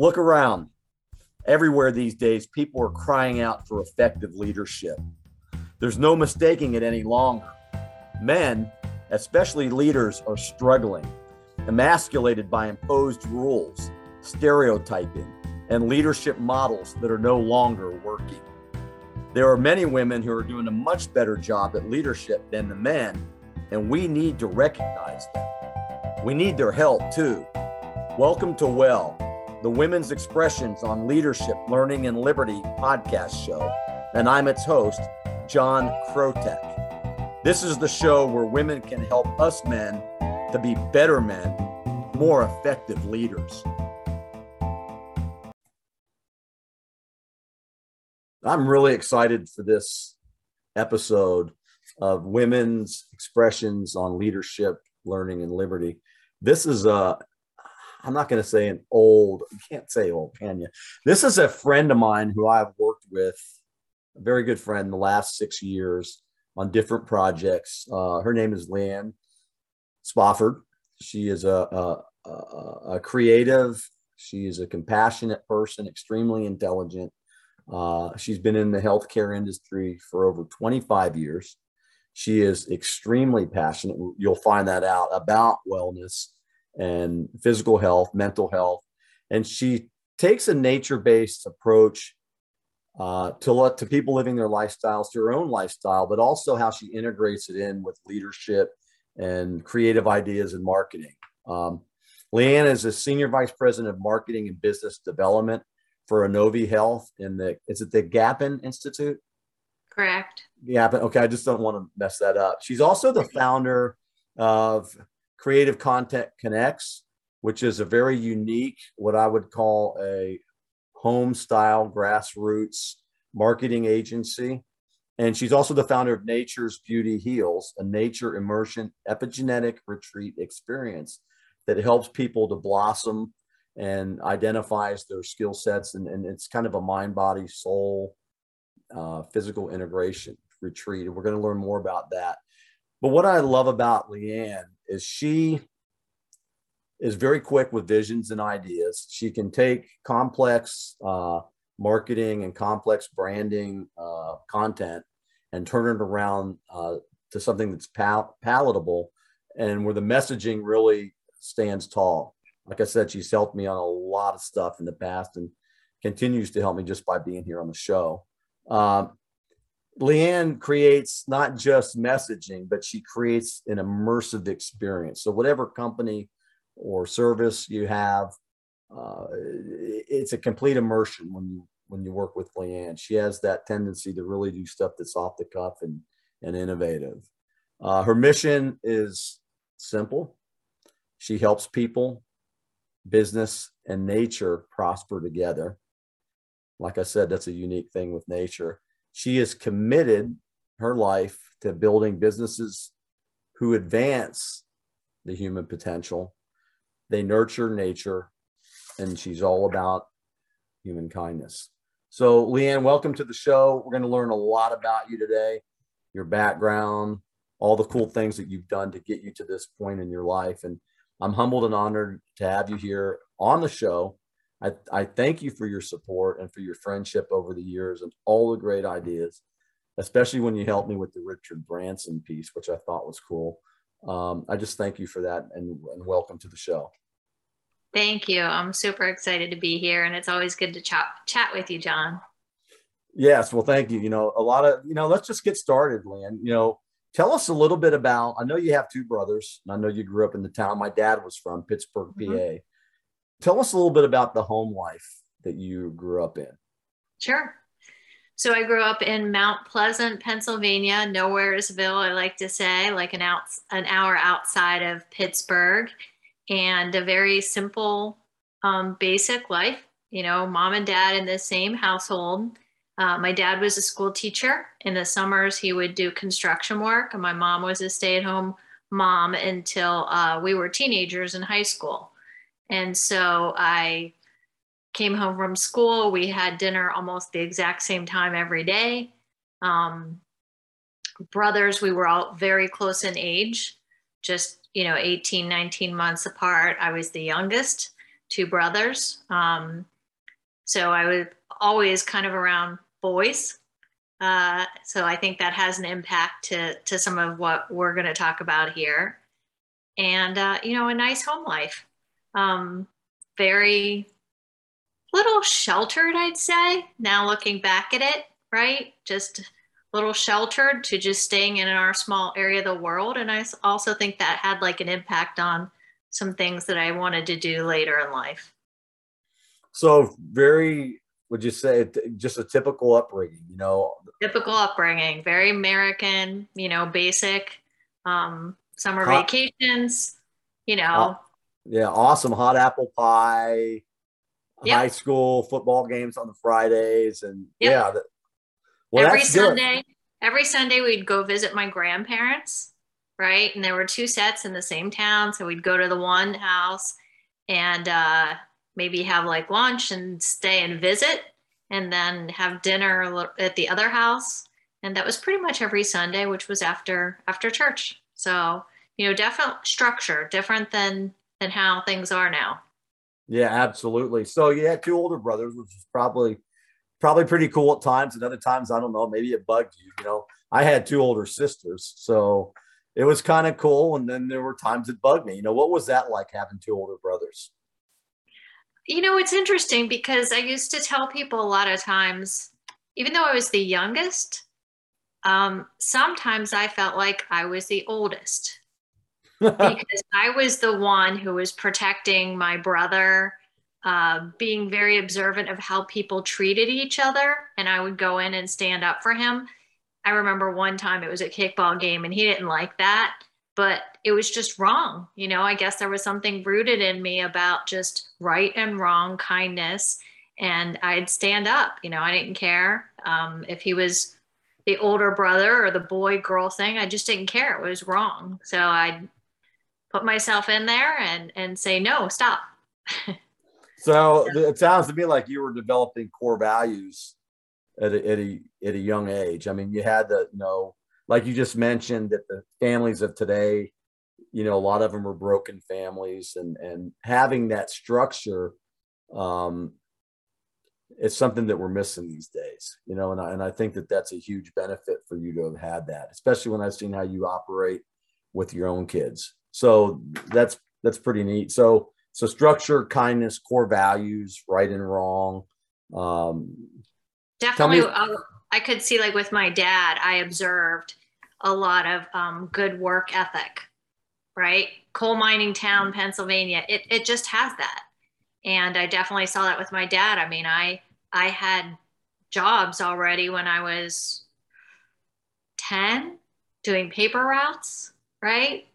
Look around. Everywhere these days, people are crying out for effective leadership. There's no mistaking it any longer. Men, especially leaders, are struggling, emasculated by imposed rules, stereotyping, and leadership models that are no longer working. There are many women who are doing a much better job at leadership than the men, and we need to recognize them. We need their help too. Welcome to Well, the Women's Expressions on Leadership, Learning, and Liberty podcast show, and I'm its host, John Krotek. This is the show where women can help us men to be better men, more effective leaders. I'm really excited for this episode of Women's Expressions on Leadership, Learning, and Liberty. This is a I'm not going to say an old, you can't say old, can you? This is a friend of mine who I've worked with, a very good friend, the last six years on different projects. Uh, her name is Leann Spofford. She is a, a, a, a, creative, she is a compassionate person, extremely intelligent. Uh, she's been in the healthcare industry for over 25 years. She is extremely passionate. You'll find that out about wellness and physical health, mental health. And she takes a nature based approach uh, to let to people living their lifestyles, to her own lifestyle, but also how she integrates it in with leadership and creative ideas and marketing. Um, Leann is a senior vice president of marketing and business development for Onovi Health in the is it the Gapin Institute? Correct. Gapin. Okay, I just don't want to mess that up. She's also the founder of Creative Content Connects, which is a very unique, what I would call a home style grassroots marketing agency. And she's also the founder of Nature's Beauty Heals, a nature immersion epigenetic retreat experience that helps people to blossom and identifies their skill sets. And, and it's kind of a mind, body, soul, uh, physical integration retreat. And we're going to learn more about that. But what I love about Leann is she is very quick with visions and ideas. She can take complex uh, marketing and complex branding uh, content and turn it around uh, to something that's pal- palatable and where the messaging really stands tall. Like I said, she's helped me on a lot of stuff in the past and continues to help me just by being here on the show. Um, Leann creates not just messaging, but she creates an immersive experience. So, whatever company or service you have, uh, it's a complete immersion when you when you work with Leann. She has that tendency to really do stuff that's off the cuff and and innovative. Uh, her mission is simple. She helps people, business, and nature prosper together. Like I said, that's a unique thing with nature she is committed her life to building businesses who advance the human potential. They nurture nature, and she's all about human kindness. So, Leann, welcome to the show. We're going to learn a lot about you today, your background, all the cool things that you've done to get you to this point in your life. And I'm humbled and honored to have you here on the show. I, I thank you for your support and for your friendship over the years and all the great ideas, especially when you helped me with the Richard Branson piece, which I thought was cool. Um, I just thank you for that and, and welcome to the show. Thank you. I'm super excited to be here, and it's always good to chat chat with you, John. Yes, well, thank you. You know, a lot of you know. Let's just get started, Lynn. You know, tell us a little bit about. I know you have two brothers, and I know you grew up in the town my dad was from, Pittsburgh, PA. Tell us a little bit about the home life that you grew up in. Sure. So I grew up in Mount Pleasant, Pennsylvania, Nowheresville, I like to say, like an out, an hour outside of Pittsburgh, and a very simple, um, basic life. You know, mom and dad in the same household. Uh, my dad was a school teacher. In the summers, he would do construction work, and my mom was a stay-at-home mom until uh, we were teenagers in high school. And so I came home from school. We had dinner almost the exact same time every day. Um, brothers, we were all very close in age, just, you know, 18, 19 months apart. I was the youngest. two brothers. Um, so I was always kind of around boys. Uh, so I think that has an impact to, to some of what we're going to talk about here. And, uh, you know, a nice home life. Um, very little sheltered, I'd say, now looking back at it, right? Just a little sheltered to just staying in our small area of the world. And I also think that had like an impact on some things that I wanted to do later in life. So, very, would you say, just a typical upbringing, you know? Typical upbringing, very American, you know, basic um, summer vacations, you know. Yeah, awesome hot apple pie, yep. high school football games on the Fridays. And yep. yeah, that, well, every Sunday, every Sunday we'd go visit my grandparents right? And there were two sets in the same town. So we'd go to the one house and uh, maybe have like lunch and stay and visit and then have dinner at the other house. And that was pretty much every Sunday, which was after after church. So, you know, definite structure, different than than how things are now. Yeah, absolutely. So you had two older brothers, which is probably probably pretty cool at times. And other times, I don't know, maybe it bugged you. You know, I had two older sisters, so it was kind of cool. And then there were times it bugged me. You know, what was that like having two older brothers? You know, it's interesting because I used to tell people a lot of times, even though I was the youngest, um, sometimes I felt like I was the oldest because I was the one who was protecting my brother, uh, being very observant of how people treated each other. And I would go in and stand up for him. I remember one time it was a kickball game and he didn't like that, but it was just wrong. You know, I guess there was something rooted in me about just right and wrong kindness. And I'd stand up, you know, I didn't care um, if he was the older brother or the boy girl thing. I just didn't care. It was wrong. So I'd put myself in there and, and say, no, stop. so it sounds to me like you were developing core values at a, at a at a young age. I mean, you had to you know, like you just mentioned, that the families of today, you know, a lot of them are broken families, and and having that structure, um, it's something that we're missing these days. You know, and I, and I think that that's a huge benefit for you to have had that, especially when I've seen how you operate with your own kids. So that's that's pretty neat. So so structure, kindness, core values, right and wrong. Um, Definitely, uh, I could see like with my dad, I observed a lot of um, good work ethic, right? Coal mining town, Pennsylvania. It it just has that, and I definitely saw that with my dad. I mean, I I had jobs already when I was ten, doing paper routes, right?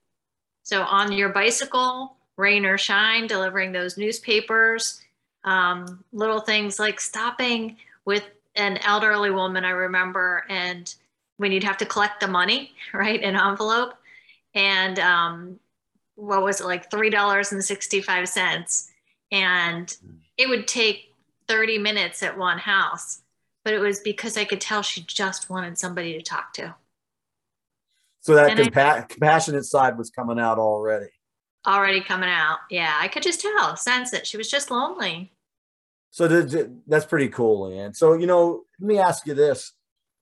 So on your bicycle, rain or shine, delivering those newspapers, um, little things like stopping with an elderly woman I remember, and when you'd have to collect the money, right, in envelope, and um, what was it like three dollars and it would take thirty minutes at one house, but it was because I could tell she just wanted somebody to talk to. So that compa- compassionate side was coming out already. Already coming out, yeah. I could just tell, sense it. She was just lonely. So that's pretty cool, Leann. So, you know, let me ask you this,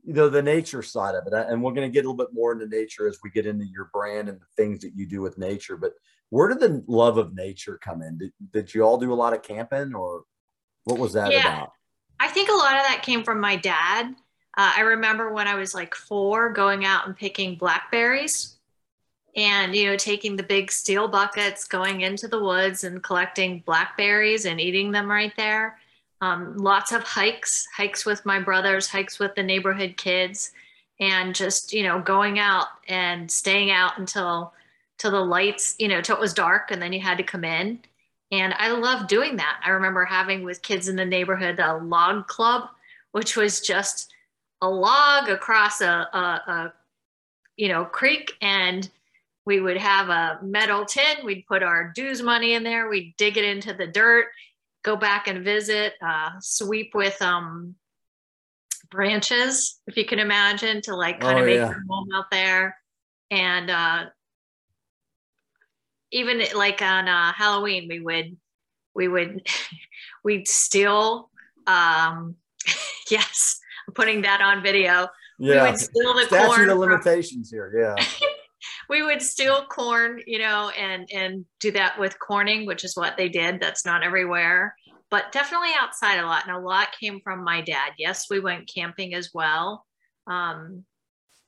you know, the nature side of it, and we're going to get a little bit more into nature as we get into your brand and the things that you do with nature. But where did the love of nature come in? Did, did you all do a lot of camping or what was that yeah, about? I think a lot of that came from my dad. Uh, I remember when I was like four going out and picking blackberries and you know taking the big steel buckets going into the woods and collecting blackberries and eating them right there. Um, lots of hikes hikes with my brothers hikes with the neighborhood kids and just you know going out and staying out until till the lights you know till it was dark and then you had to come in. And i love doing that. I remember having with kids in the neighborhood a log club which was just a log across a, a, a you know creek and we would have a metal tin we'd put our dues money in there we'd dig it into the dirt go back and visit, uh, sweep with um, branches, if you can imagine, to like kind oh, of make yeah. your home out there. And uh, even like on uh, Halloween, we would we would we'd steal um yes putting that on video. Yeah we would steal the statute corn of from- limitations here yeah. We would steal corn you know and and do that with corning which is what they did. That's not everywhere but definitely outside a lot. And a lot came from my dad. Yes we went camping as well. Um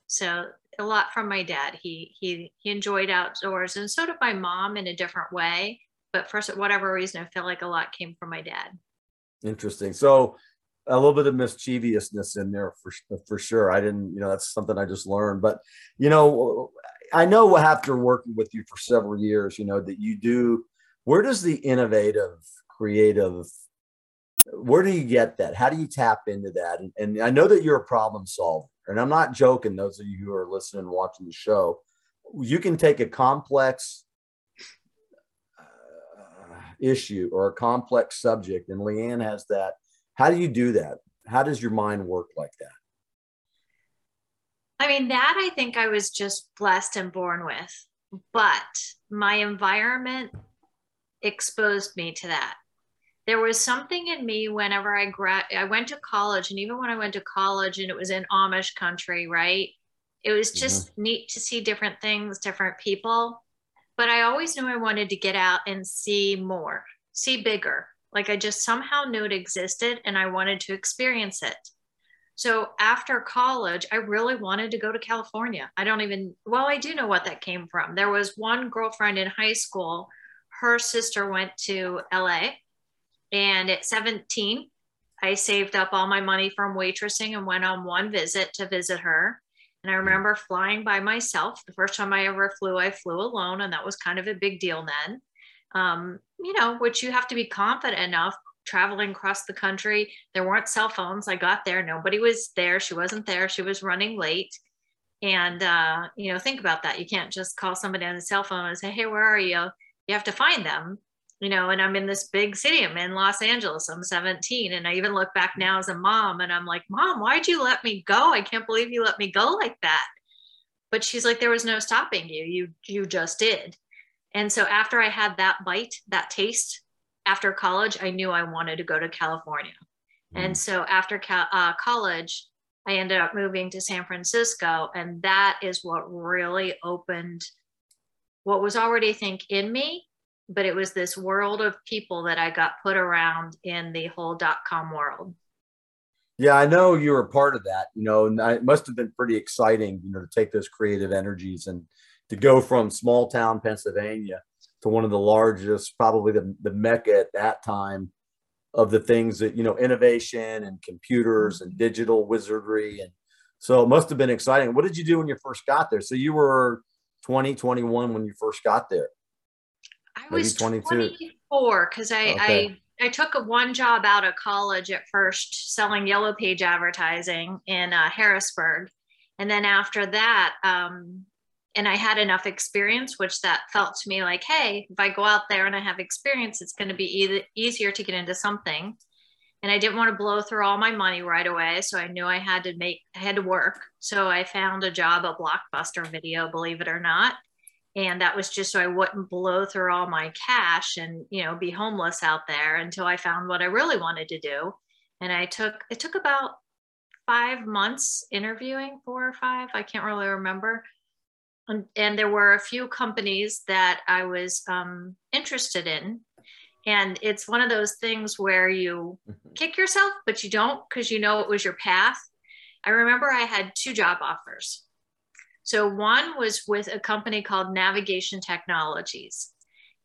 so a lot from my dad. He he he enjoyed outdoors and so did my mom in a different way. But for whatever reason i feel like a lot came from my dad. Interesting. So a little bit of mischievousness in there for for sure. I didn't, you know, that's something I just learned. But you know, I know after working with you for several years, you know, that you do. Where does the innovative, creative, where do you get that? How do you tap into that? And, and I know that you're a problem solver, and I'm not joking. Those of you who are listening and watching the show, you can take a complex uh, issue or a complex subject, and Leann has that. How do you do that? How does your mind work like that? I mean, that I think I was just blessed and born with, but my environment exposed me to that. There was something in me whenever I gra- I went to college, and even when I went to college and it was in Amish country, right? It was mm-hmm. just neat to see different things, different people. But I always knew I wanted to get out and see more, see bigger. Like I just somehow knew it existed and I wanted to experience it. So after college, I really wanted to go to California. I don't even, well, I do know what that came from. There was one girlfriend in high school, her sister went to LA. And at 17, I saved up all my money from waitressing and went on one visit to visit her. And I remember flying by myself. The first time I ever flew, I flew alone, and that was kind of a big deal then. Um, you know, which you have to be confident enough traveling across the country. There weren't cell phones. I got there, nobody was there. She wasn't there. She was running late. And, uh, you know, think about that. You can't just call somebody on the cell phone and say, hey, where are you? You have to find them, you know, and I'm in this big city. I'm in Los Angeles. I'm 17. And I even look back now as a mom and I'm like, Mom, why'd you let me go? I can't believe you let me go like that. But she's like, there was no stopping you. You you just did. And so after I had that bite, that taste, after college, I knew I wanted to go to California. Mm. And so after uh, college, I ended up moving to San Francisco. And that is what really opened what was already, I think, in me. But it was this world of people that I got put around in the whole dot com world. Yeah, I know you were part of that, you know, and it must have been pretty exciting, you know, to take those creative energies and to go from small town Pennsylvania to one of the largest, probably the, the mecca at that time of the things that, you know, innovation and computers and digital wizardry. And so it must have been exciting. What did you do when you first got there? So you were 20, 21 when you first got there. I Maybe was 22. 24 because I, okay. I, I took a one job out of college at first selling yellow page advertising in uh, Harrisburg. And then after that, um, and I had enough experience, which that felt to me like, hey, if I go out there and I have experience, it's going to be e- easier to get into something. And I didn't want to blow through all my money right away, so I knew I had to make, I had to work. So I found a job at Blockbuster Video, believe it or not, and that was just so I wouldn't blow through all my cash and you know be homeless out there until I found what I really wanted to do. And I took it took about five months interviewing, four or five, I can't really remember and, and there were a few companies that I was um, interested in. And it's one of those things where you mm-hmm. kick yourself, but you don't because you know it was your path. I remember I had two job offers. So one was with a company called Navigation Technologies.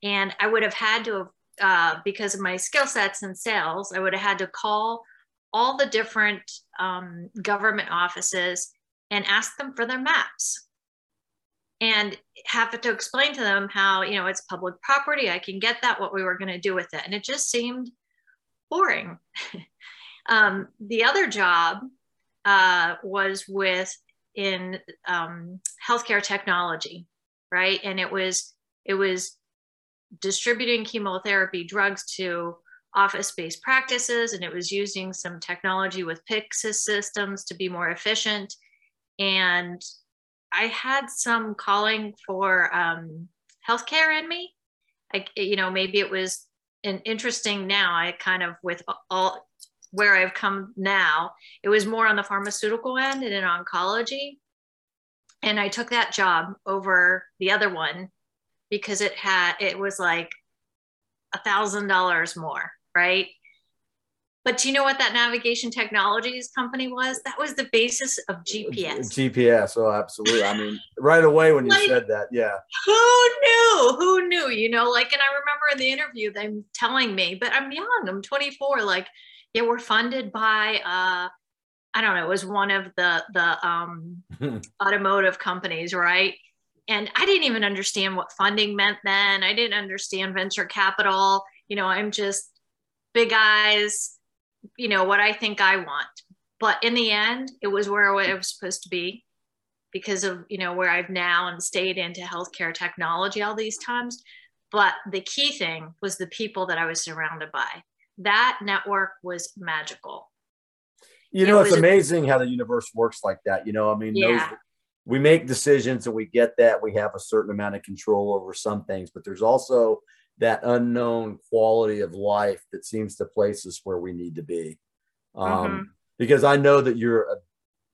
And I would have had to, uh, because of my skill sets in sales, I would have had to call all the different um, government offices and ask them for their maps and have to explain to them how you know it's public property i can get that what we were going to do with it. And it just seemed boring. Um, the other job uh, was with in um, healthcare technology right? And it was it was distributing chemotherapy drugs to office-based practices and it was using some technology with Pyxis systems to be more efficient. And I had some calling for um, healthcare in me. Like, you know, maybe it was an interesting now. I kind of with all where I've come now, it was more on the pharmaceutical end and in oncology. And I took that job over the other one because it had it was like a thousand dollars more, right? But do you know what that navigation technologies company was? That was the basis of GPS. GPS. Oh, absolutely. I mean, right away when you like, said that, yeah. Who knew? Who knew? You know, like, and I remember in the interview them telling me, but I'm young, I'm 24. Like, yeah, we're funded by uh I don't know, it was one of the the um automotive companies, right? And I didn't even understand what funding meant then. I didn't understand venture capital. You know, I'm just big eyes, you know, what I think I want. But in the end, it was where I was supposed to be because of, you know, where I've now and stayed into healthcare technology all these times. But the key thing was the people that I was surrounded by. That network was magical. You know, it it's amazing how the universe works like that. You know, I mean, yeah. those, we make decisions and we get that we have a certain amount of control over some things, but there's also that unknown quality of life that seems to place us where we need to be. Um, mm-hmm. Because I know that you're a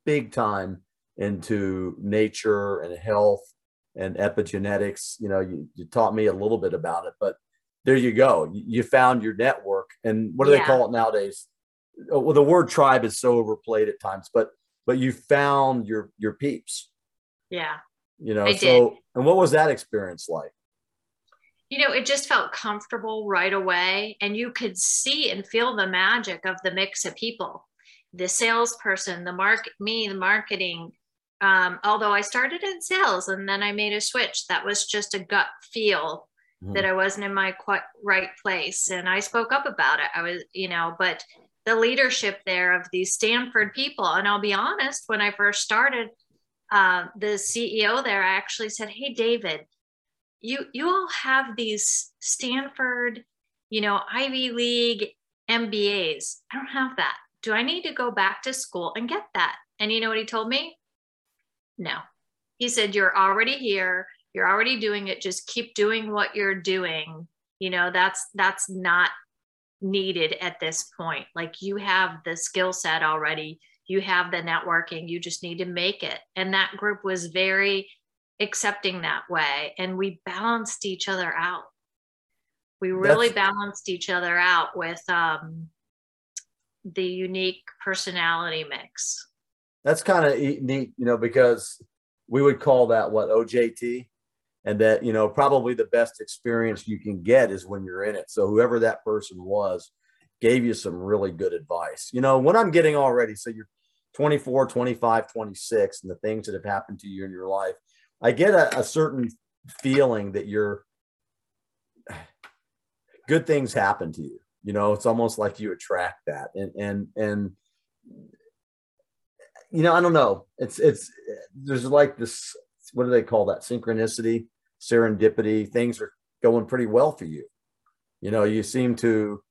big time into nature and health and epigenetics. You know, you, you taught me a little bit about it, but there you go. You, you found your network. And what do yeah. they call it nowadays? Oh, well, the word tribe is so overplayed at times, but but you found your your peeps. Yeah. You know, I so did. and what was that experience like? You know, it just felt comfortable right away. And you could see and feel the magic of the mix of people the salesperson, the market, me, the marketing. Um, although I started in sales and then I made a switch, that was just a gut feel mm-hmm. that I wasn't in my quite right place. And I spoke up about it. I was, you know, but the leadership there of these Stanford people, and I'll be honest, when I first started, uh, the CEO there I actually said, Hey, David, you you all have these Stanford, you know, Ivy League MBAs. I don't have that. Do I need to go back to school and get that? And you know what he told me? No. He said, You're already here. You're already doing it. Just keep doing what you're doing. You know, that's that's not needed at this point. Like you have the skill set already. You have the networking. You just need to make it. And that group was very accepting that way and we balanced each other out. We really That's, balanced each other out with um, the unique personality mix. That's kind of neat you know because we would call that what ojt and that you know probably the best experience you can get is when you're in it. So whoever that person was gave you some really good advice. You know what i'm getting already so you're 24 25 26 and the things that have happened to you in your life I get a, a certain feeling that you're good things happen to you. You know, it's almost like you attract that. And and and you know, I don't know. It's it's there's like this what do they call that? Synchronicity, serendipity. Things are going pretty well for you. You know, you seem to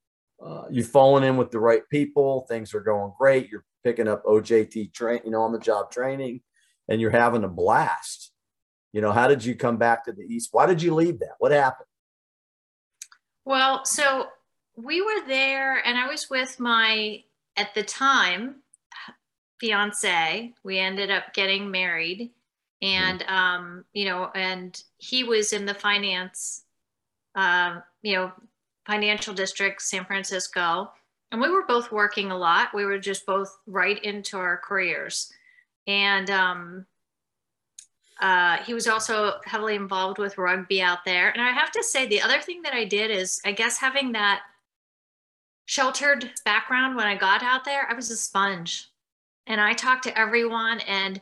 uh, you've fallen in with the right people. Things are going great. You're picking up OJT train, you know, on the job training, and you're having a blast. You know, how did you come back to the East? Why did you leave that? What happened? Well, so we were there, and I was with my, at the time, fiance. We ended up getting married. And, mm-hmm. um, you know, and he was in the finance, uh, you know, financial district, San Francisco. And we were both working a lot. We were just both right into our careers. And, um, uh, he was also heavily involved with rugby out there. And I have to say, the other thing that I did is, I guess, having that sheltered background when I got out there, I was a sponge. And I talked to everyone and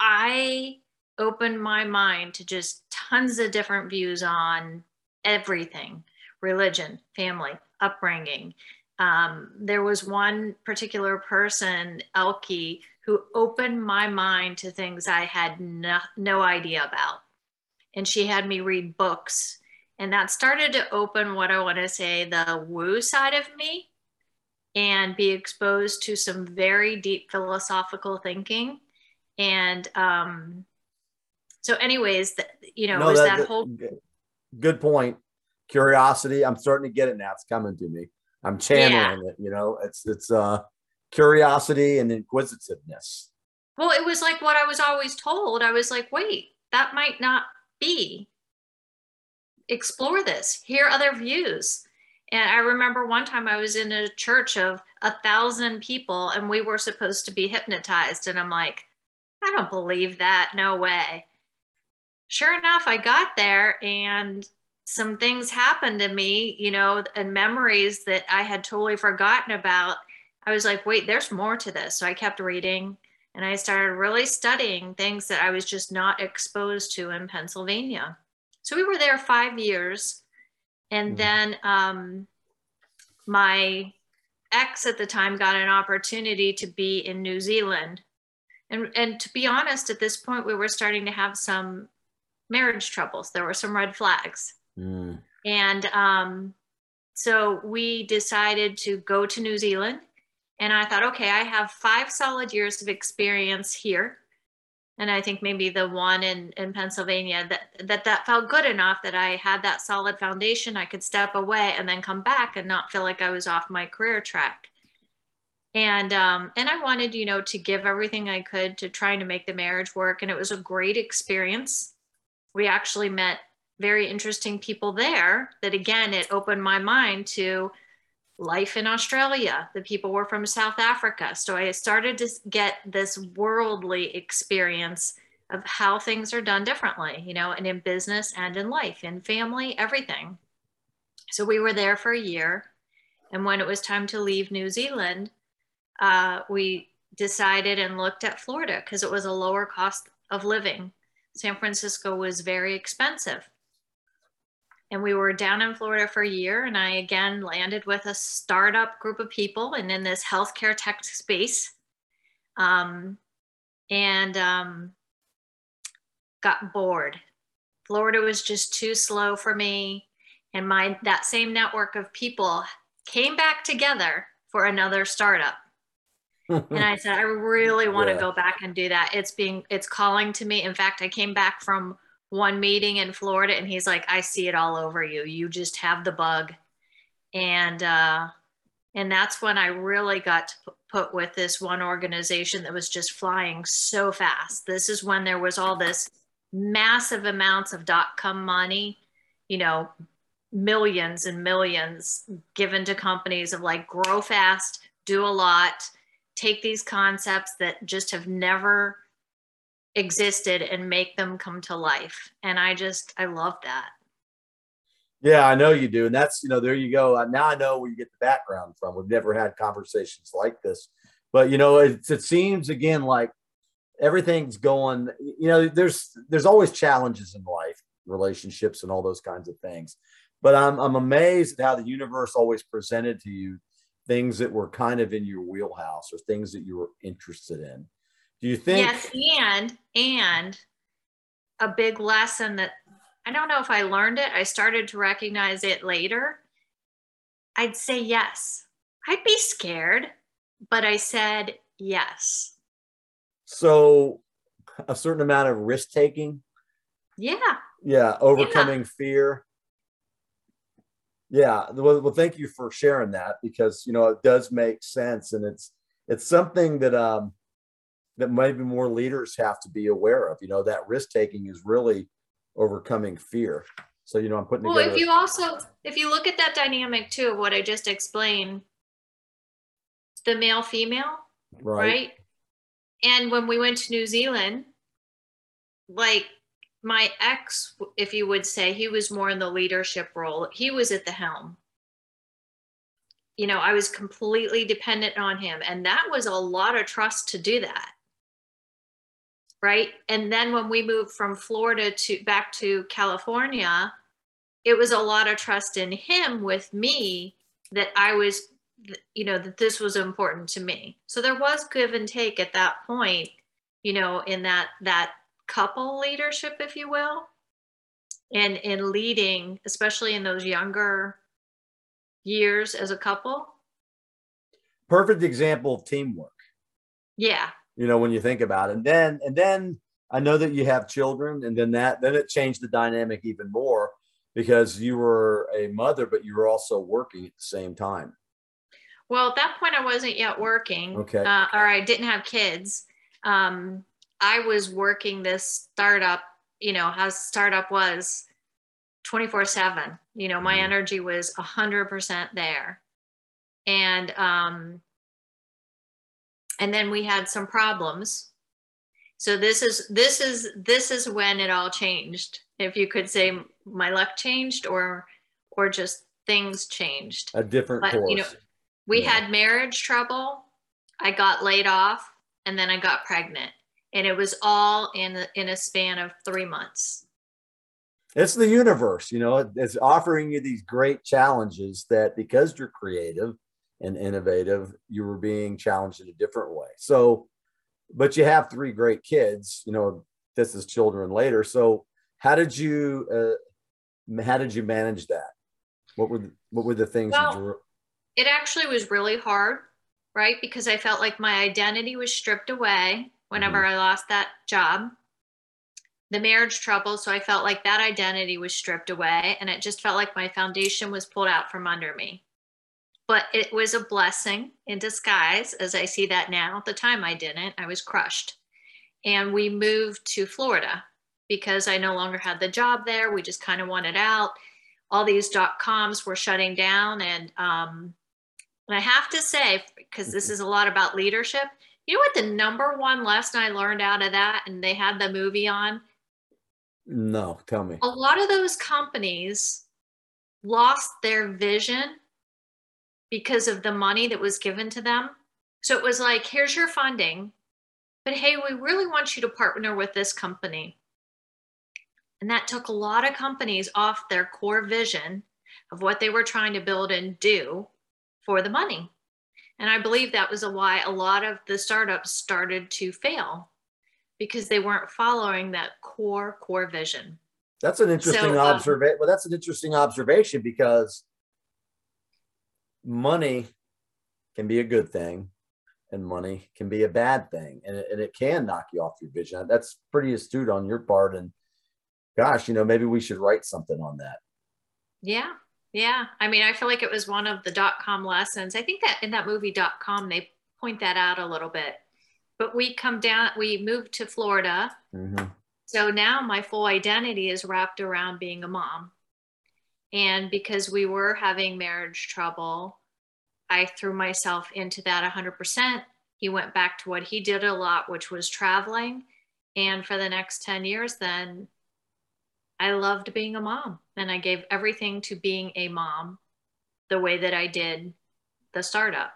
I opened my mind to just tons of different views on everything religion, family, upbringing. Um, there was one particular person, Elke, who opened my mind to things I had no, no idea about. And she had me read books. And that started to open what I want to say the woo side of me and be exposed to some very deep philosophical thinking. And um, so, anyways, the, you know, no, was that, that whole good point curiosity. I'm starting to get it now. It's coming to me. I'm channeling yeah. it. You know, it's it's uh, curiosity and inquisitiveness. Well, it was like what I was always told. I was like, wait, that might not be. Explore this. Hear other views. And I remember one time I was in a church of a thousand people, and we were supposed to be hypnotized. And I'm like, I don't believe that. No way. Sure enough, I got there and some things happened to me, you know, and memories that I had totally forgotten about. I was like, wait, there's more to this. So I kept reading and I started really studying things that I was just not exposed to in Pennsylvania. So we were there five years. And mm-hmm. then um, my ex at the time got an opportunity to be in New Zealand. And, and to be honest, at this point, we were starting to have some marriage troubles. There were some red flags. Mm. And um, so we decided to go to New Zealand. And I thought, okay, I have five solid years of experience here. And I think maybe the one in, in Pennsylvania that, that that felt good enough that I had that solid foundation. I could step away and then come back and not feel like I was off my career track. And um, and I wanted, you know, to give everything I could to trying to make the marriage work. And it was a great experience. We actually met very interesting people there that again it opened my mind to life in australia the people were from south africa. So i started to get this worldly experience of how things are done differently you know and in business and in life in family everything. So we were there for a year and when it was time to leave new zealand uh, we decided and looked at florida because it was a lower cost of living. San francisco was very expensive and we were down in Florida for a year. And I again landed with a startup group of people and in this healthcare tech space. Um, and um, got bored. Florida was just too slow for me. And my that same network of people came back together for another startup. and I said, I really want to yeah. go back and do that. It's being, it's calling to me. In fact, I came back from one meeting in Florida and he's like, I see it all over you. You just have the bug. And, uh, and that's when I really got to put with this one organization that was just flying so fast. This is when there was all this massive amounts of dot com money, you know, millions and millions given to companies of like grow fast, do a lot, take these concepts that just have never existed and make them come to life. And I just, I love that. Yeah, I know you do. And that's, you know, there you go. Now I know where you get the background from. We've never had conversations like this. But, you know, it, it seems again like everything's going, you know, there's there's always challenges in life, relationships and all those kinds of things. But I'm I'm amazed at how the universe always presented to you things that were kind of in your wheelhouse or things that you were interested in. Do you think? Yes, and and a big lesson that I don't know if I learned it. I started to recognize it later. I'd say yes. I'd be scared, but I said yes. So, a certain amount of risk taking. Yeah. Yeah, overcoming yeah. fear. Yeah. Well, well, thank you for sharing that because you know it does make sense, and it's it's something that um that maybe more leaders have to be aware of. You know, that risk taking is really overcoming fear. So, you know, I'm putting well, if you also, if you look at that dynamic too of what I just explained, the male female, right. right? And when we went to New Zealand, like my ex, if you would say, he was more in the leadership role, he was at the helm. You know, I was completely dependent on him. And that was a lot of trust to do that right? And then when we moved from Florida to back to California, it was a lot of trust in him with me that I was, you know, that this was important to me. So there was give and take at that point, you know, in that that couple leadership, if you will, and in leading, especially in those younger years as a couple. Perfect example of teamwork. Yeah, you know, when you think about it. And then, and then I know that you have children, and then that, then it changed the dynamic even more. because you were a mother, but you were also working at the same time. Well, at that point, I wasn't yet working. Okay. Uh, or I didn't have kids. Um, I was working this startup, you know, how startup was 24 7. You know, my Mhm. energy was 100% there. And, um, and then we had some problems. So this is this is this is when it all changed. If you could say my luck changed or or just things changed. A different But, course. you know, We Yeah. had marriage trouble. I got laid off and then I got pregnant. And it was all in in a span of 3 months. it's the universe, you know, it's offering you these great challenges that because you're creative and innovative, you were being challenged in a different way. So, but you have three great kids, you know, this is children later. So, how did you, uh, how did you manage that? What were the, what were the things that Well, It actually was really hard, right? Because I felt like my identity was stripped away whenever I lost that job. The marriage trouble, so I felt like that identity was stripped away and it just felt like my foundation was pulled out from under me. But it was a blessing in disguise as I see that now. At the time I didn't, I was crushed. And we moved to Florida because I no longer had the job there. We just kind of wanted out. All these dot coms were shutting down. And, um, and I have to say, because this is a lot about leadership, you know what the number one lesson I learned out of that, and they had the movie on? no, tell me. A lot of those companies lost their vision because of the money that was given to them. So it was like, here's your funding, but hey, we really want you to partner with this company. And that took a lot of companies off their core vision of what they were trying to build and do for the money. And I believe that was a why a lot of the startups started to fail because they weren't following that core core vision. That's an interesting So, um, observation. Well, that's an interesting observation because money can be a good thing and money can be a bad thing and it, and it can knock you off your vision. That's pretty astute on your part. And gosh, you know, maybe we should write something on that. Yeah. Yeah. I mean, I feel like it was one of the dot com lessons. I think that in that movie dot com, they point that out a little bit. But we come down, we moved to Florida. Mhm. So now my full identity is wrapped around being a mom. And because we were having marriage trouble, I threw myself into that 100%. He went back to what he did a lot, which was traveling. And for the next 10 years, then I loved being a mom and I gave everything to being a mom the way that I did the startup.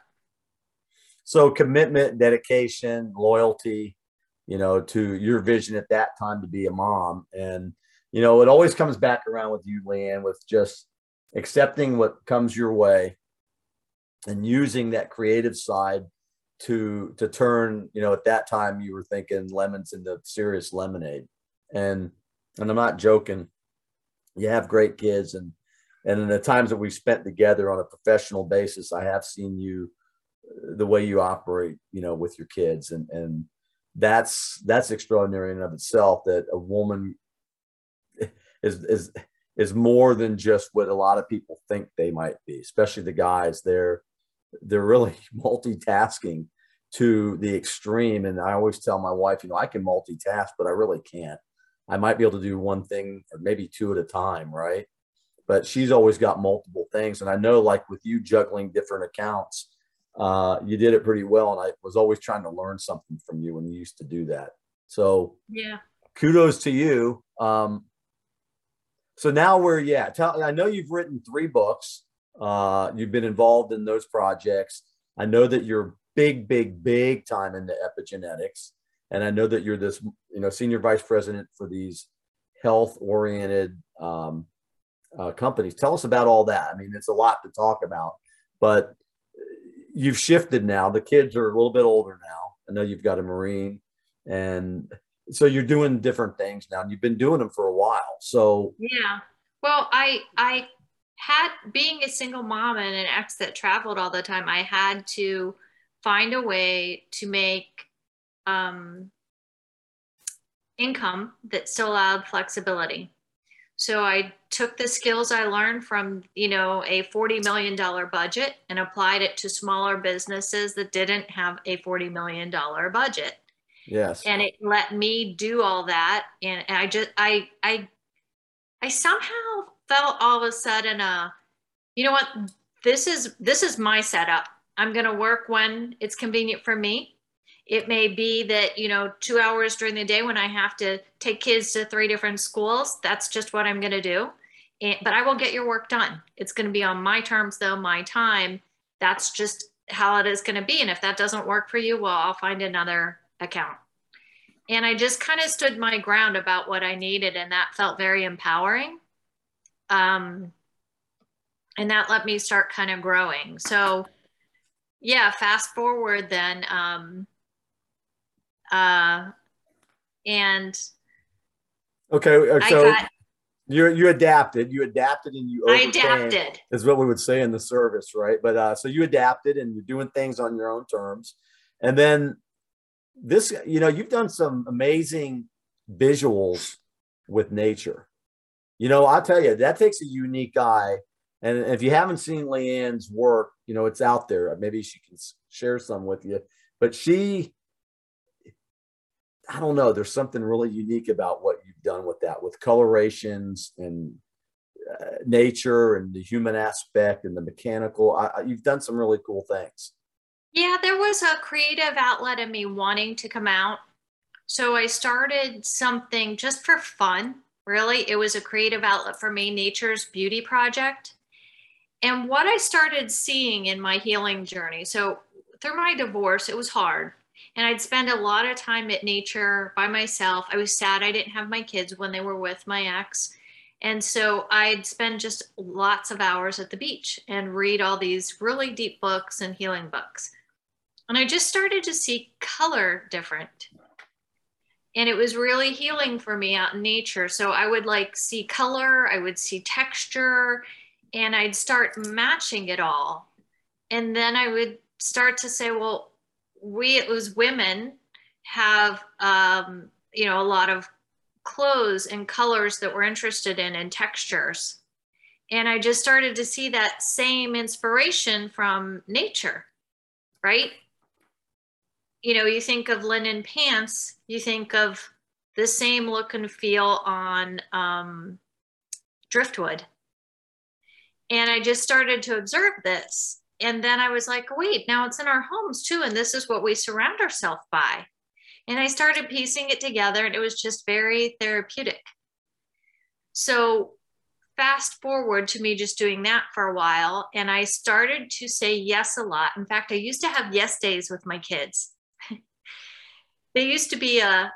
So commitment, dedication, loyalty, you know, to your vision at that time to be a mom. And, you know, it always comes back around with you, Leann, with just accepting what comes your way and using that creative side to to turn, you know, at that time you were thinking lemons into serious lemonade. And and I'm not joking. You have great kids and and in the times that we've spent together on a professional basis, I have seen you uh, the way you operate, you know, with your kids, and and that's that's extraordinary in and of itself. That a woman is is is more than just what a lot of people think they might be, especially the guys. They're they're really multitasking to the extreme, and I always tell my wife, you know, I can multitask, but I really can't. I might be able to do one thing or maybe two at a time, right? But she's always got multiple things, and I know, like with you juggling different accounts uh, you did it pretty well. And I was always trying to learn something from you when you used to do that. So Yeah. kudos to you. Um, so now we're, yeah, tell, I know you've written three books. Uh, you've been involved in those projects. I know that you're big, big, big time into epigenetics. And I know that you're this, you know, senior vice president for these health oriented um, uh, companies. Tell us about all that. I mean, it's a lot to talk about, but you've shifted now. The kids are a little bit older now. I know you've got a Marine, and so you're doing different things now. And you've been doing them for a while. So Yeah. Well, I I had being a single mom and an ex that traveled all the time, I had to find a way to make um, income that still allowed flexibility. So I took the skills I learned from, you know, a $40 million budget and applied it to smaller businesses that didn't have a $40 million budget. Yes. And it let me do all that. And I just, I, I, I somehow felt all of a sudden, uh, you know what, this is, this is my setup. I'm going to work when it's convenient for me. It may be that, you know, two hours during the day when I have to take kids to three different schools, that's just what I'm going to do. And, but I will get your work done. It's going to be on my terms, though, my time. That's just how it is going to be. And if that doesn't work for you, well, I'll find another account. And I just kind of stood my ground about what I needed, and that felt very empowering. Um, and that let me start kind of growing. So, yeah, fast forward then. Um, uh, and okay, uh, so got, you you adapted, you adapted, and you I adapted is what we would say in the service, right? But uh, so you adapted, and you're doing things on your own terms, and then this, you know, you've done some amazing visuals with nature. You know, I'll tell you that takes a unique eye. And if you haven't seen Leann's work, you know, it's out there. Maybe she can share some with you. But she I don't know. There's something really unique about what you've done with that, with colorations and uh, nature and the human aspect and the mechanical. I, I, you've done some really cool things. Yeah, there was a creative outlet in me wanting to come out. So I started something just for fun. Really, it was a creative outlet for me, Nature's Beauty Project. And what I started seeing in my healing journey, so through my divorce, it was hard and I'd spend a lot of time at nature by myself. I was sad I didn't have my kids when they were with my ex. And so I'd spend just lots of hours at the beach and read all these really deep books and healing books. And I just started to see color different. And it was really healing for me out in nature. So I would like see color, I would see texture, and I'd start matching it all. And then I would start to say, well, we as women have um, you know a lot of clothes and colors that we're interested in and textures and i just started to see that same inspiration from nature right you know you think of linen pants you think of the same look and feel on um, driftwood and i just started to observe this and then I was like, wait, now it's in our homes too. And this is what we surround ourselves by. And I started piecing it together, and it was just very therapeutic. So, fast forward to me just doing that for a while, and I started to say yes a lot. In fact, I used to have yes days with my kids. They used to be a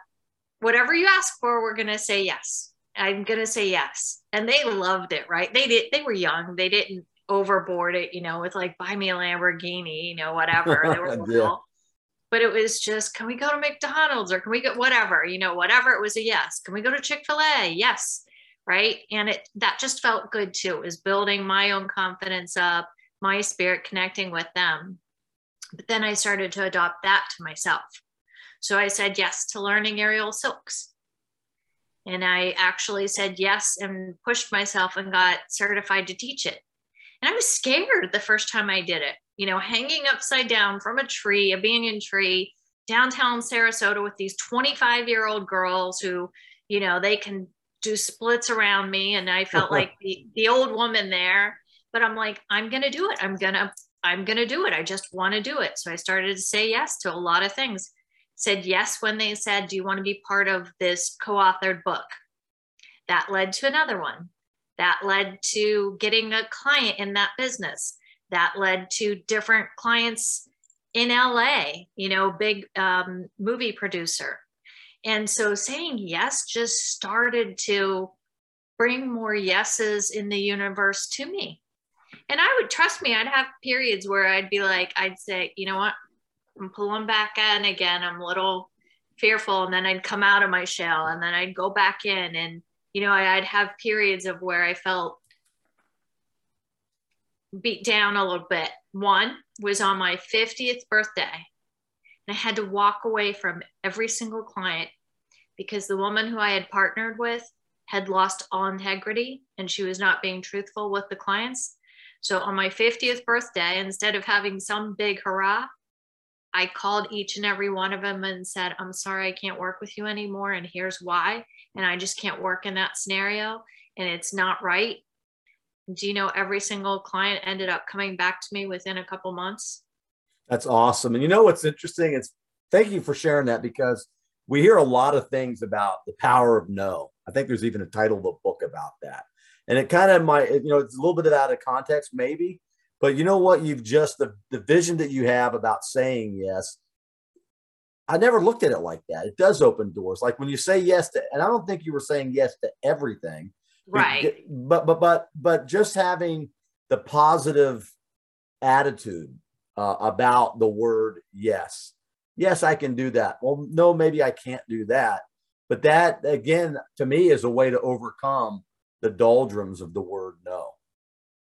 whatever you ask for, we're going to say yes. I'm going to say yes. And they loved it, right? They did, they were young. They didn't overboard it, you know, with like buy me a Lamborghini, you know, whatever. They were yeah. But it was just, can we go to McDonald's or can we get whatever, you know, whatever. It was a yes. Can we go to Chick fil A? Yes. Right. And it that just felt good too. It was building my own confidence up, my spirit connecting with them. But then I started to adopt that to myself. So I said yes to learning aerial silks. And I actually said yes and pushed myself and got certified to teach it. And I was scared the first time I did it, you know, hanging upside down from a tree, a banyan tree, downtown Sarasota with these 25 year old girls who, you know, they can do splits around me. And I felt like the, the old woman there, but I'm like, I'm going to do it. I'm going to, I'm going to do it. I just want to do it. So I started to say yes to a lot of things. Said yes when they said, Do you want to be part of this co authored book? That led to another one. That led to getting a client in that business. That led to different clients in LA, you know, big um, movie producer. And so saying yes just started to bring more yeses in the universe to me. And I would trust me, I'd have periods where I'd be like, I'd say, you know what, I'm pulling back in again. I'm a little fearful. And then I'd come out of my shell and then I'd go back in. And you know, I'd have periods of where I felt beat down a little bit. One was on my 50th birthday, and I had to walk away from every single client because the woman who I had partnered with had lost all integrity and she was not being truthful with the clients. So on my 50th birthday, instead of having some big hurrah, I called each and every one of them and said, I'm sorry, I can't work with you anymore. And here's why. And I just can't work in that scenario. And it's not right. Do you know every single client ended up coming back to me within a couple months? That's awesome. And you know what's interesting? It's thank you for sharing that because we hear a lot of things about the power of no. I think there's even a title of a book about that. And it kind of might, you know, it's a little bit of out of context, maybe, but you know what? You've just the, the vision that you have about saying yes. I never looked at it like that. It does open doors. Like when you say yes to, and I don't think you were saying yes to everything. Right. But but but but just having the positive attitude uh, about the word yes. Yes, I can do that. Well, no, maybe I can't do that. But that again, to me, is a way to overcome the doldrums of the word no.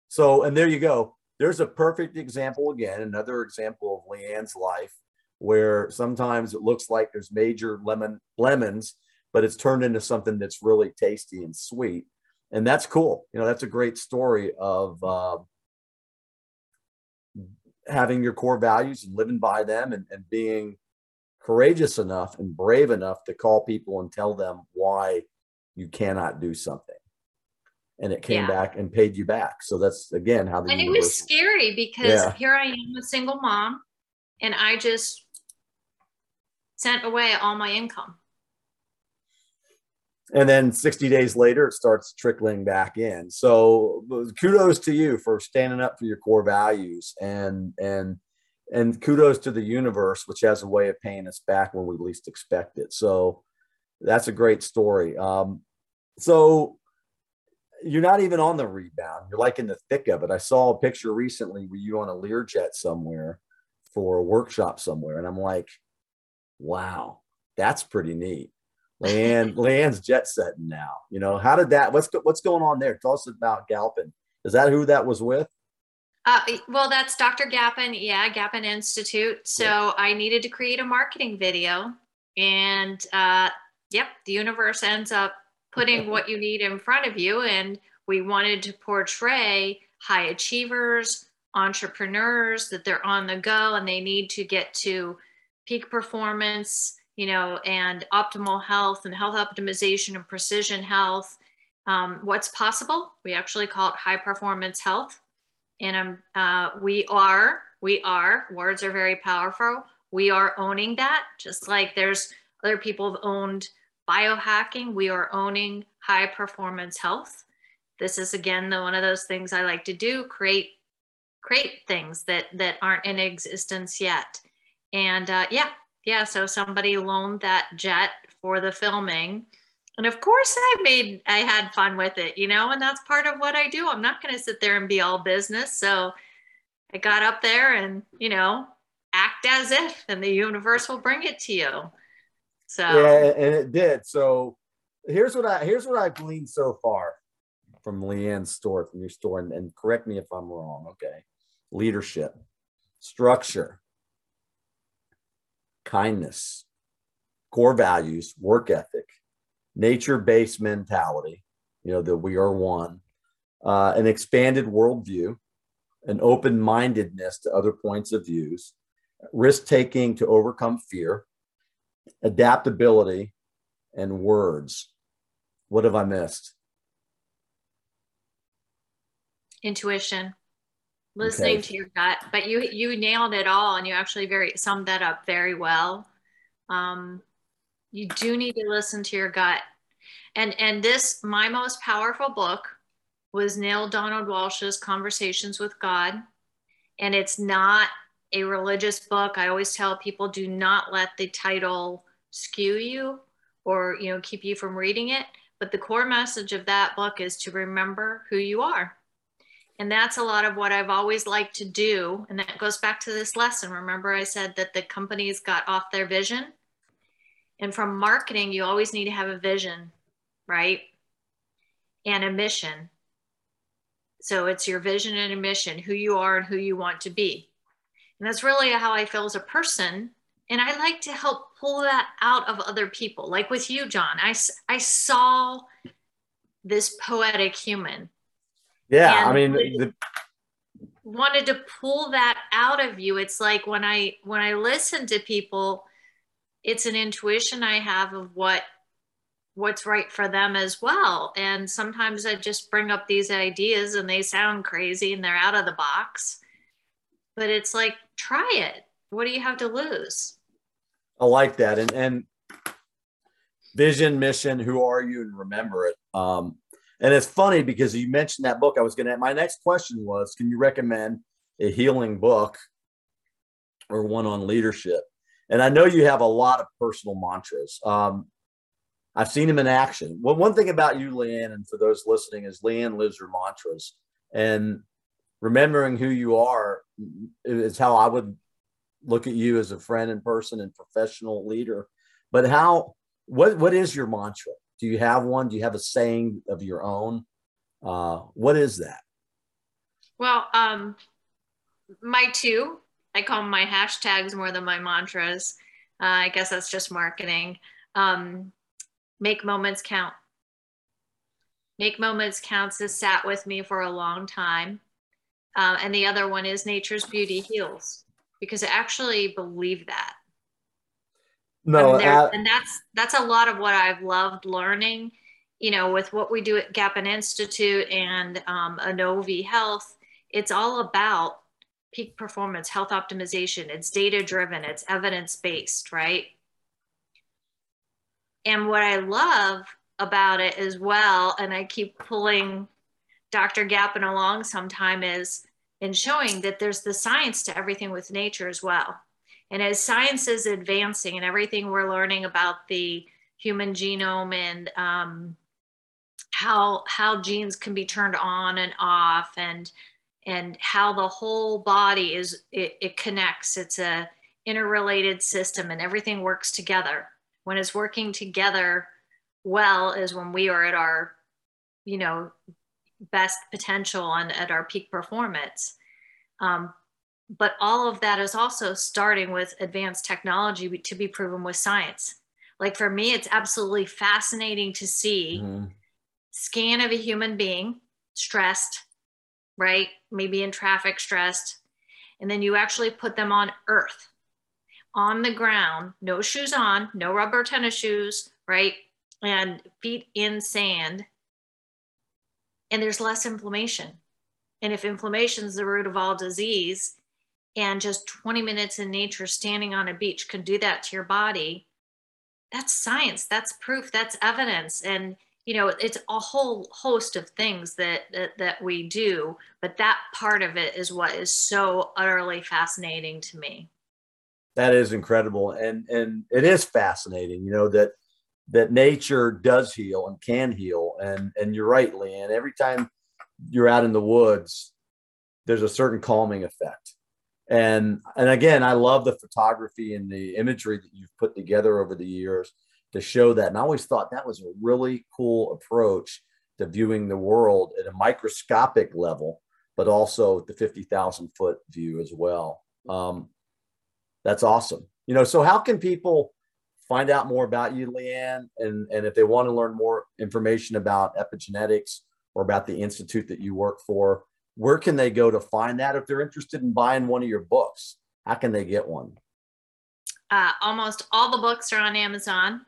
So, and there you go there's a perfect example again, another example of Leann's life where sometimes it looks like there's major lemon lemons, but it's turned into something that's really tasty and sweet. And that's cool. You know, that's a great story of uh, having your core values and living by them and, and being courageous enough and brave enough to call people and tell them why you cannot do something and it came yeah. back and paid you back. So that's again how the and it was scary because yeah. here I am a single mom, and I just sent away all my income. And then 60 days later, it starts trickling back in. So kudos to you for standing up for your core values and and and kudos to the universe, which has a way of paying us back when we least expect it. So that's a great story. Um, so you're not even on the rebound. You're like in the thick of it. I saw a picture recently where you on a Learjet somewhere for a workshop somewhere, and I'm like, wow, that's pretty neat. Leann, Leann's jet setting now. You know, how did that? What's what's going on there? Tell us about Gapin. Is that who that was with? Uh, well, that's Dr. Gapin. Yeah, Gapin Institute. So yeah. I needed to create a marketing video, and uh, yep, the universe ends up putting what you need in front of you. And we wanted to portray high achievers, entrepreneurs, that they're on the go and they need to get to peak performance, you know, and optimal health and health optimization and precision health. Um, what's possible? We actually call it high performance health. And um, uh, we are, we are, words are very powerful. We are owning that, just like there's other people have owned biohacking, we are owning high performance health. This is again the one of those things I like to do, create create things that that aren't in existence yet. And uh, yeah, yeah. So somebody loaned that jet for the filming. And of course I made I had fun with it, you know, and that's part of what I do. I'm not gonna sit there and be all business. So I got up there and, you know, act as if and the universe will bring it to you. So yeah, and it did. So here's what I here's what I've gleaned so far from Leann's store, from your store, and, and correct me if I'm wrong. Okay, leadership, structure, kindness, core values, work ethic, nature-based mentality. You know that we are one, uh, an expanded worldview, an open-mindedness to other points of views, risk taking to overcome fear adaptability, and words. What have I missed? Intuition, listening okay. to your gut. But you you nailed it all, and you actually very summed that up very well. Um, you do need to listen to your gut, and and this my most powerful book was Neale Donald Walsch's Conversations with God, and it's not a religious book. I always tell people do not let the title skew you or you know keep you from reading it. But the core message of that book is to remember who you are. And that's a lot of what I've always liked to do. And that goes back to this lesson. Remember, I said that the companies got off their vision. And from marketing, you always need to have a vision, right? And a mission. So it's your vision and a mission, who you are and who you want to be. And that's really how I feel as a person. And I like to help pull that out of other people. Like with you, John, I, I saw this poetic human. Yeah, I mean, the, wanted to pull that out of you. It's like when I when I listen to people, it's an intuition I have of what what's right for them as well. And sometimes I just bring up these ideas and they sound crazy and they're out of the box. But it's like, try it. What do you have to lose? I like that. And and vision, mission, who are you, and remember it. Um, and it's funny because you mentioned that book. I was gonna my next question was, can you recommend a healing book or one on leadership? And I know you have a lot of personal mantras. Um, I've seen him in action. Well, one thing about you, Leann, and for those listening, is Leann lives her mantras. And remembering who you are is how I would look at you as a friend and person and professional leader. But how what what is your mantra? Do you have one? Do you have a saying of your own? Uh, what is that? Well, um, my two, I call them my hashtags more than my mantras. Uh, I guess that's just marketing. Um, make moments count. Make moments counts has sat with me for a long time. Uh, and the other one is nature's beauty heals because I actually believe that. No, there, and that's that's a lot of what I've loved learning. You know, with what we do at Gapin Institute and um, Onovi Health, it's all about peak performance, health optimization. It's data driven, it's evidence based, right? And what I love about it as well, and I keep pulling Dr. Gapin along sometime, is in showing that there's the science to everything with nature as well. And as science is advancing and everything we're learning about the human genome and um, how how genes can be turned on and off and and how the whole body is it, it connects it's a interrelated system and everything works together when it's working together well is when we are at our you know best potential and at our peak performance. Um, but all of that is also starting with advanced technology to be proven with science. Like for me it's absolutely fascinating to see mm-hmm. scan of a human being stressed right? Maybe in traffic stressed. And then you actually put them on earth on the ground no shoes on no rubber tennis shoes right? And feet in sand and there's less inflammation. And if inflammation is the root of all disease and just 20 minutes in nature standing on a beach can do that to your body that's science that's proof that's evidence. And you know it's a whole host of things that, that that we do but that part of it is what is so utterly fascinating to me. That is incredible. And and it is fascinating you know that that nature does heal and can heal. And and you're right leann every time you're out in the woods there's a certain calming effect. And and again i love the photography and the imagery that you've put together over the years to show that. And i always thought that was a really cool approach to viewing the world at a microscopic level but also the 50000 foot view as well. Um, that's awesome. You know so how can people find out more about you leann and and if they want to learn more information about epigenetics or about the institute that you work for where can they go to find that? If they're interested in buying one of your books how can they get one? Uh, almost all the books are on amazon.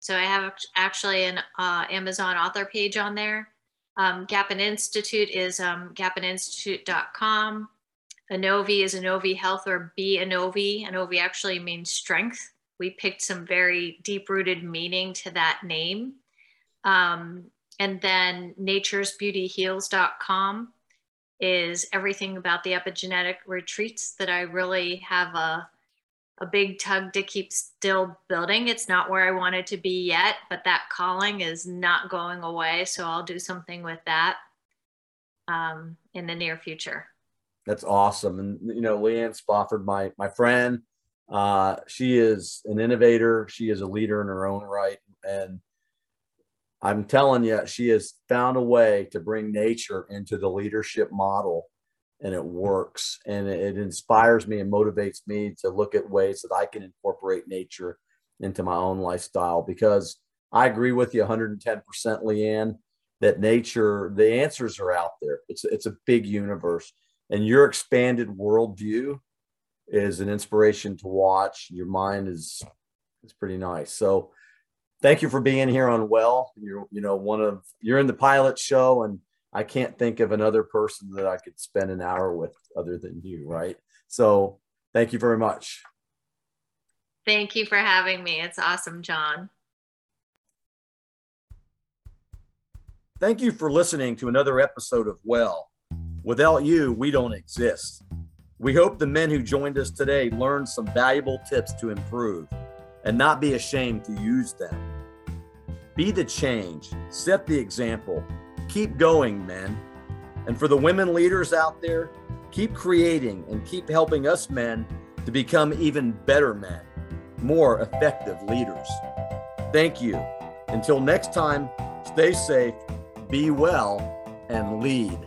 So i have actually an uh, amazon author page on there. Um, gapin institute is um, gapininstitute.com onovi is onovi health or be onovi. Onovi actually means strength we picked some very deep rooted meaning to that name um, and then naturesbeautyheals.com is everything about the epigenetic retreats that I really have a a big tug to keep still building. It's not where I wanted to be yet, but that calling is not going away. So I'll do something with that um, in the near future. That's awesome. And you know, Leanne Spofford, my my friend, uh, she is an innovator. She is a leader in her own right, and I'm telling you, she has found a way to bring nature into the leadership model and it works. And it, inspires me and motivates me to look at ways that I can incorporate nature into my own lifestyle because I agree with you 110%, Leann. that nature, the answers are out there. It's it's a big universe, and your expanded worldview is an inspiration to watch. Your mind is is pretty nice. So, thank you for being here on Well. You're you know one of you're in the pilot show, and I can't think of another person that I could spend an hour with other than you, right? So, thank you very much. Thank you for having me. It's awesome, John. Thank you for listening to another episode of Well. Without you, we don't exist. We hope the men who joined us today learned some valuable tips to improve and not be ashamed to use them. Be the change, set the example, keep going, men. And for the women leaders out there, keep creating and keep helping us men to become even better men, more effective leaders. Thank you. Until next time, stay safe be well, and lead.